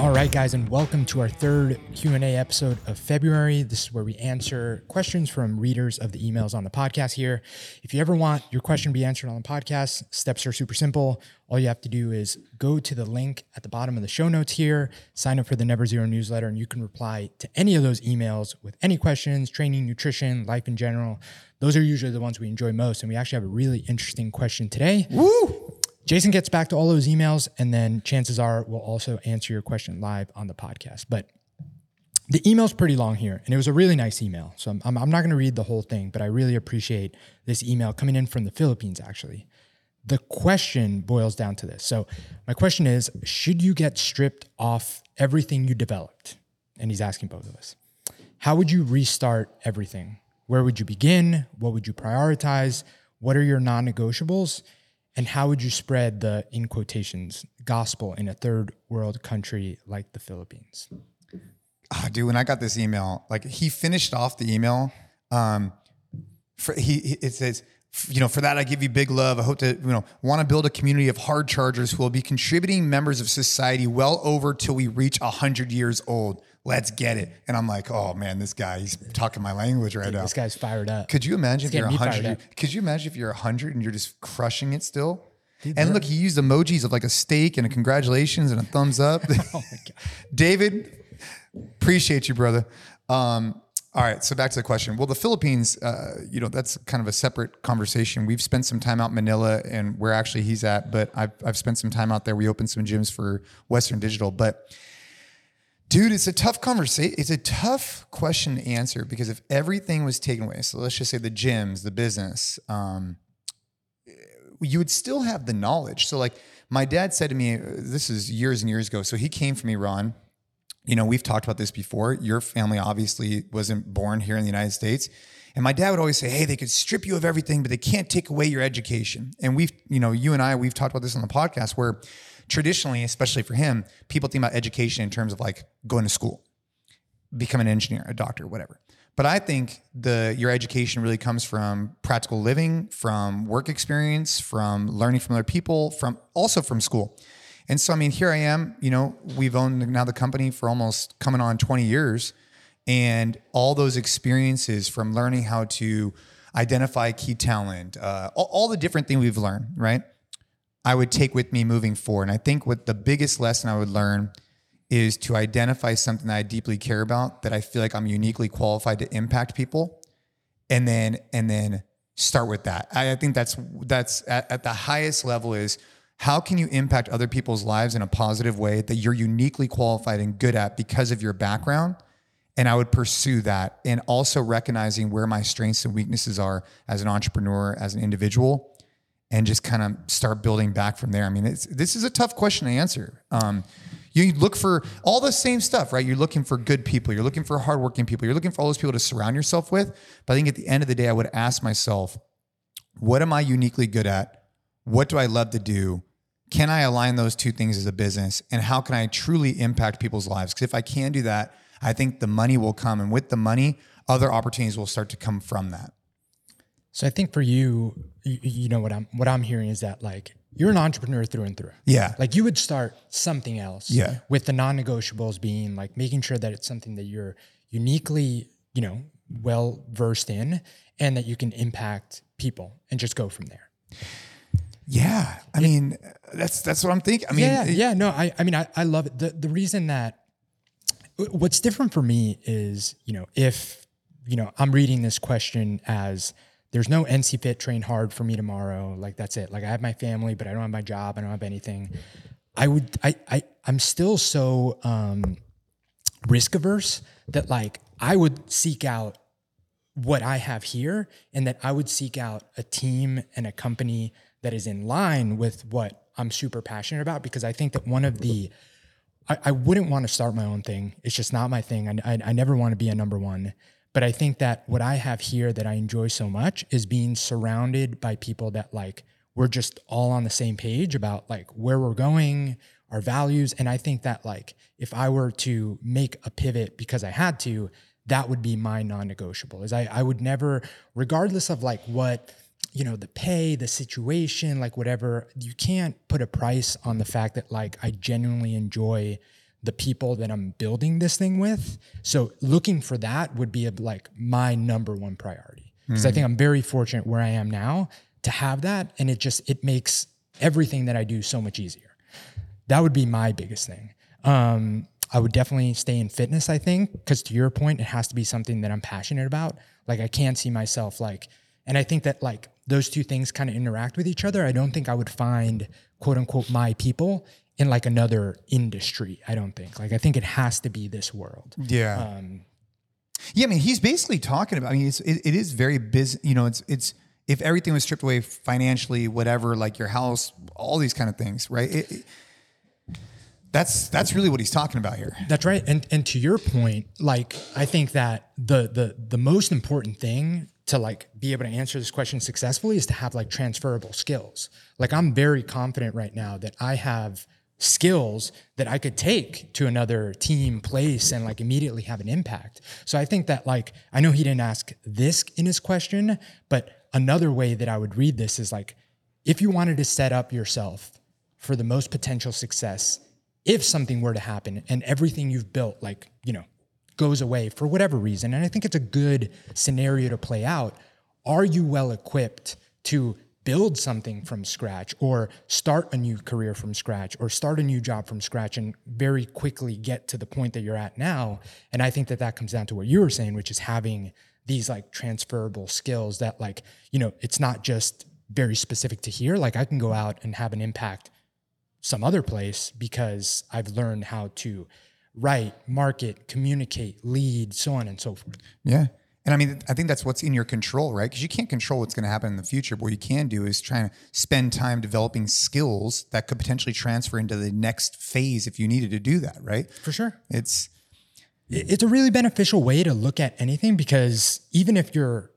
All right, guys, and welcome to our third Q&A episode of February. This is where we answer questions from readers of the emails on the podcast here. If you ever want your question to be answered on the podcast, steps are super simple. All you have to do is go to the link at the bottom of the show notes here, sign up for the Never Zero newsletter, and you can reply to any of those emails with any questions, training, nutrition, life in general. Those are usually the ones we enjoy most. And we actually have a really interesting question today. Woo! Jason gets back to all those emails, and then chances are we'll also answer your question live on the podcast. But the email's pretty long here, and it was a really nice email. So I'm, I'm not going to read the whole thing, but I really appreciate this email coming in from the Philippines, actually. The question boils down to this. So, my question is Should you get stripped off everything you developed? And he's asking both of us. How would you restart everything? Where would you begin? What would you prioritize? What are your non negotiables? And how would you spread the, in quotations, gospel in a third world country like the Philippines? Ah, dude, when I got this email, like he finished off the email. Um, for, he, he it says, you know, for that I give you big love. I hope to, you know, want to build a community of hard chargers who will be contributing members of society well over till we reach hundred years old. Let's get it. And I'm like, oh man, this guy, he's talking my language right Dude, now. This guy's fired up. Could you imagine if you're getting me fired hundred? Could you imagine if you're hundred and you're just crushing it still? and look, he used emojis of like a steak and a congratulations and a thumbs up. oh my God. David, appreciate you, brother. Um, all right, so back to the question. Well, the Philippines, uh, you know, that's kind of a separate conversation. We've spent some time out in Manila and where actually he's at, but I've, I've spent some time out there. We opened some gyms for Western Digital, but dude, it's a tough conversation. It's a tough question to answer because if everything was taken away, so let's just say the gyms, the business, um, you would still have the knowledge. So, like, my dad said to me, this is years and years ago. So, he came from Iran. You know, we've talked about this before. Your family obviously wasn't born here in the United States. And my dad would always say, hey, they could strip you of everything, but they can't take away your education. And we've, you know, you and I, we've talked about this on the podcast where traditionally, especially for him, people think about education in terms of like going to school, become an engineer, a doctor, whatever. But I think the your education really comes from practical living, from work experience, from learning from other people, from also from school. And so I mean, here I am, you know, we've owned now the company for almost coming on 20 years and all those experiences from learning how to identify key talent, uh, all, all the different things we've learned, right? I would take with me moving forward. And I think what the biggest lesson I would learn is to identify something that I deeply care about that I feel like I'm uniquely qualified to impact people and then and then start with that. I, I think that's that's at, at the highest level is how can you impact other people's lives in a positive way that you're uniquely qualified and good at because of your background and I would pursue that and also recognizing where my strengths and weaknesses are as an entrepreneur as an individual and just kind of start building back from there. I mean, this is a tough question to answer. Um, you look for all the same stuff, right? You're looking for good people. You're looking for hardworking people. You're looking for all those people to surround yourself with. But I think at the end of the day, I would ask myself, what am I uniquely good at? What do I love to do? Can I align those two things as a business? And how can I truly impact people's lives? Because if I can do that, I think the money will come. And with the money, other opportunities will start to come from that. So I think for you, you, you know what I'm what I'm hearing is that like you're an entrepreneur through and through. Yeah. Like you would start something else. Yeah. With the non-negotiables being like making sure that it's something that you're uniquely, you know, well versed in and that you can impact people and just go from there. Yeah. I mean, that's that's what I'm thinking. I mean, yeah, it- yeah, no, I, I mean, I, I love it. The, the reason that what's different for me is, you know, if, you know, I'm reading this question as there's no NCFIT train hard for me tomorrow. Like that's it. Like I have my family, but I don't have my job. I don't have anything. I would, I, I, I'm still so um, risk averse that like I would seek out what I have here and that I would seek out a team and a company that is in line with what I'm super passionate about because I think that one of the I, I wouldn't want to start my own thing. It's just not my thing. I, I, I never want to be a number one. But I think that what I have here that I enjoy so much is being surrounded by people that like we're just all on the same page about like where we're going, our values. And I think that like if I were to make a pivot because I had to, that would be my non-negotiable. Is I, I would never, regardless of like what you know the pay the situation like whatever you can't put a price on the fact that like i genuinely enjoy the people that I'm building this thing with. So looking for that would be like my number one priority because I think I'm very fortunate where I am now to have that, and it just it makes everything that I do so much easier. That would be my biggest thing. Um, I would definitely stay in fitness. I think because to your point, it has to be something that I'm passionate about. Like I can't see myself like, and I think that like those two things kind of interact with each other. I don't think I would find quote unquote my people in like another industry. I don't think. Like I think it has to be this world. Yeah. Um, Yeah, I mean, he's basically talking about. I mean, it's it, it is very busy. You know, it's it's if everything was stripped away financially, whatever, like your house, all these kind of things, right? It, it- that's that's really what he's talking about here. That's right. And and to your point, like I think that the the the most important thing to like be able to answer this question successfully is to have like transferable skills. Like I'm very confident right now that I have skills that I could take to another team place and like immediately have an impact. So I think that like I know he didn't ask this in his question, but another way that I would read this is like if you wanted to set up yourself for the most potential success if something were to happen and everything you've built like you know goes away for whatever reason and i think it's a good scenario to play out are you well equipped to build something from scratch or start a new career from scratch or start a new job from scratch and very quickly get to the point that you're at now? And i think that that comes down to what you were saying which is having these like transferable skills that like you know it's not just very specific to here. Like i can go out and have an impact some other place because I've learned how to write, market, communicate, lead, so on and so forth. Yeah. And I mean, I think that's what's in your control, right? Because you can't control what's going to happen in the future. But what you can do is try to spend time developing skills that could potentially transfer into the next phase if you needed to do that, right? For sure. It's It's a really beneficial way to look at anything because even if you're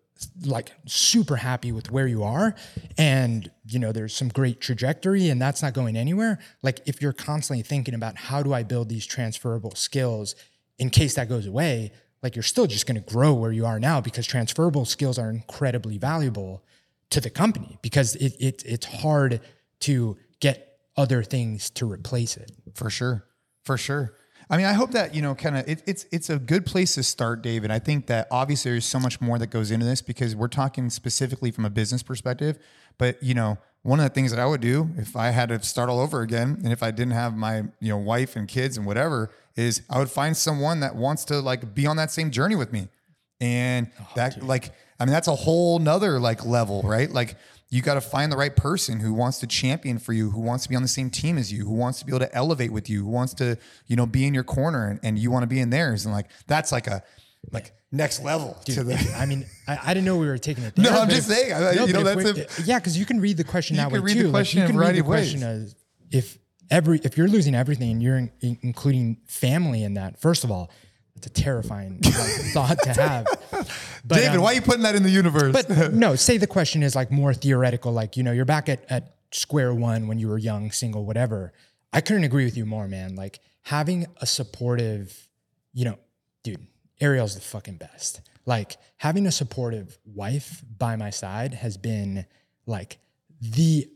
like super happy with where you are and you know there's some great trajectory and that's not going anywhere like if you're constantly thinking about how do I build these transferable skills in case that goes away like you're still just going to grow where you are now because transferable skills are incredibly valuable to the company because it, it it's hard to get other things to replace it For sure. For sure. I mean, I hope that, you know, kind of it, it's it's a good place to start, David. I think that obviously there's so much more that goes into this because we're talking specifically from a business perspective. But, you know, one of the things that I would do if I had to start all over again and if I didn't have my, you know, wife and kids and whatever, is I would find someone that wants to like be on that same journey with me. And oh, that like, I mean, that's a whole nother like level, right? Like you got to find the right person who wants to champion for you, who wants to be on the same team as you, who wants to be able to elevate with you, who wants to, you know, be in your corner and, and you want to be in theirs. And like, that's like a, like next level to the, I mean, I, I didn't know we were taking it. There, No, I'm just if- saying, I- you know, but if that's we're- eh, yeah, because you can read the question You that can way read the too. question like, in you a can read variety the of ways. question as if every if you're losing everything and you're in- including family in that. First of all, it's a terrifying like, thought to have. But, David, um, why are you putting that in the universe? but no, say the question is like more theoretical, like, you know, you're back at, at square one when you were young, single, whatever. I couldn't agree with you more, man. Like having a supportive, you know, dude, Ariel's the fucking best. Like having a supportive wife by my side has been like the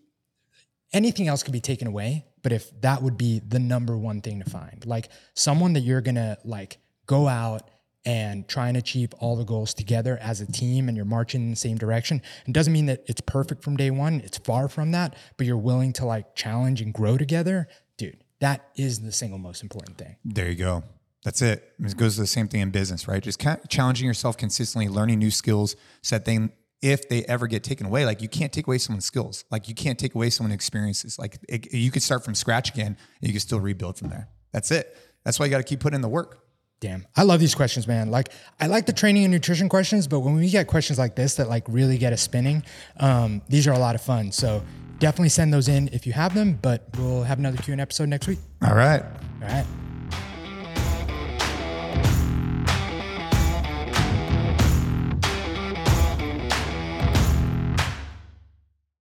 anything else could be taken away, but if that would be the number one thing to find, like someone that you're gonna like go out and try and achieve all the goals together as a team and you're marching in the same direction. It doesn't mean that it's perfect from day one. It's far from that, but you're willing to like challenge and grow together. Dude, that is the single most important thing. There you go. That's it. It goes to the same thing in business, right? Just challenging yourself consistently, learning new skills, that they, if they ever get taken away, like you can't take away someone's skills, like you can't take away someone's experiences. Like it, you could start from scratch again, and you can still rebuild from there. That's it. That's why you got to keep putting in the work. Damn. I love these questions, man. Like I like the training and nutrition questions, but when we get questions like this that like really get us spinning, um, these are a lot of fun. So definitely send those in if you have them, but we'll have another Q&A episode next week. All right. All right.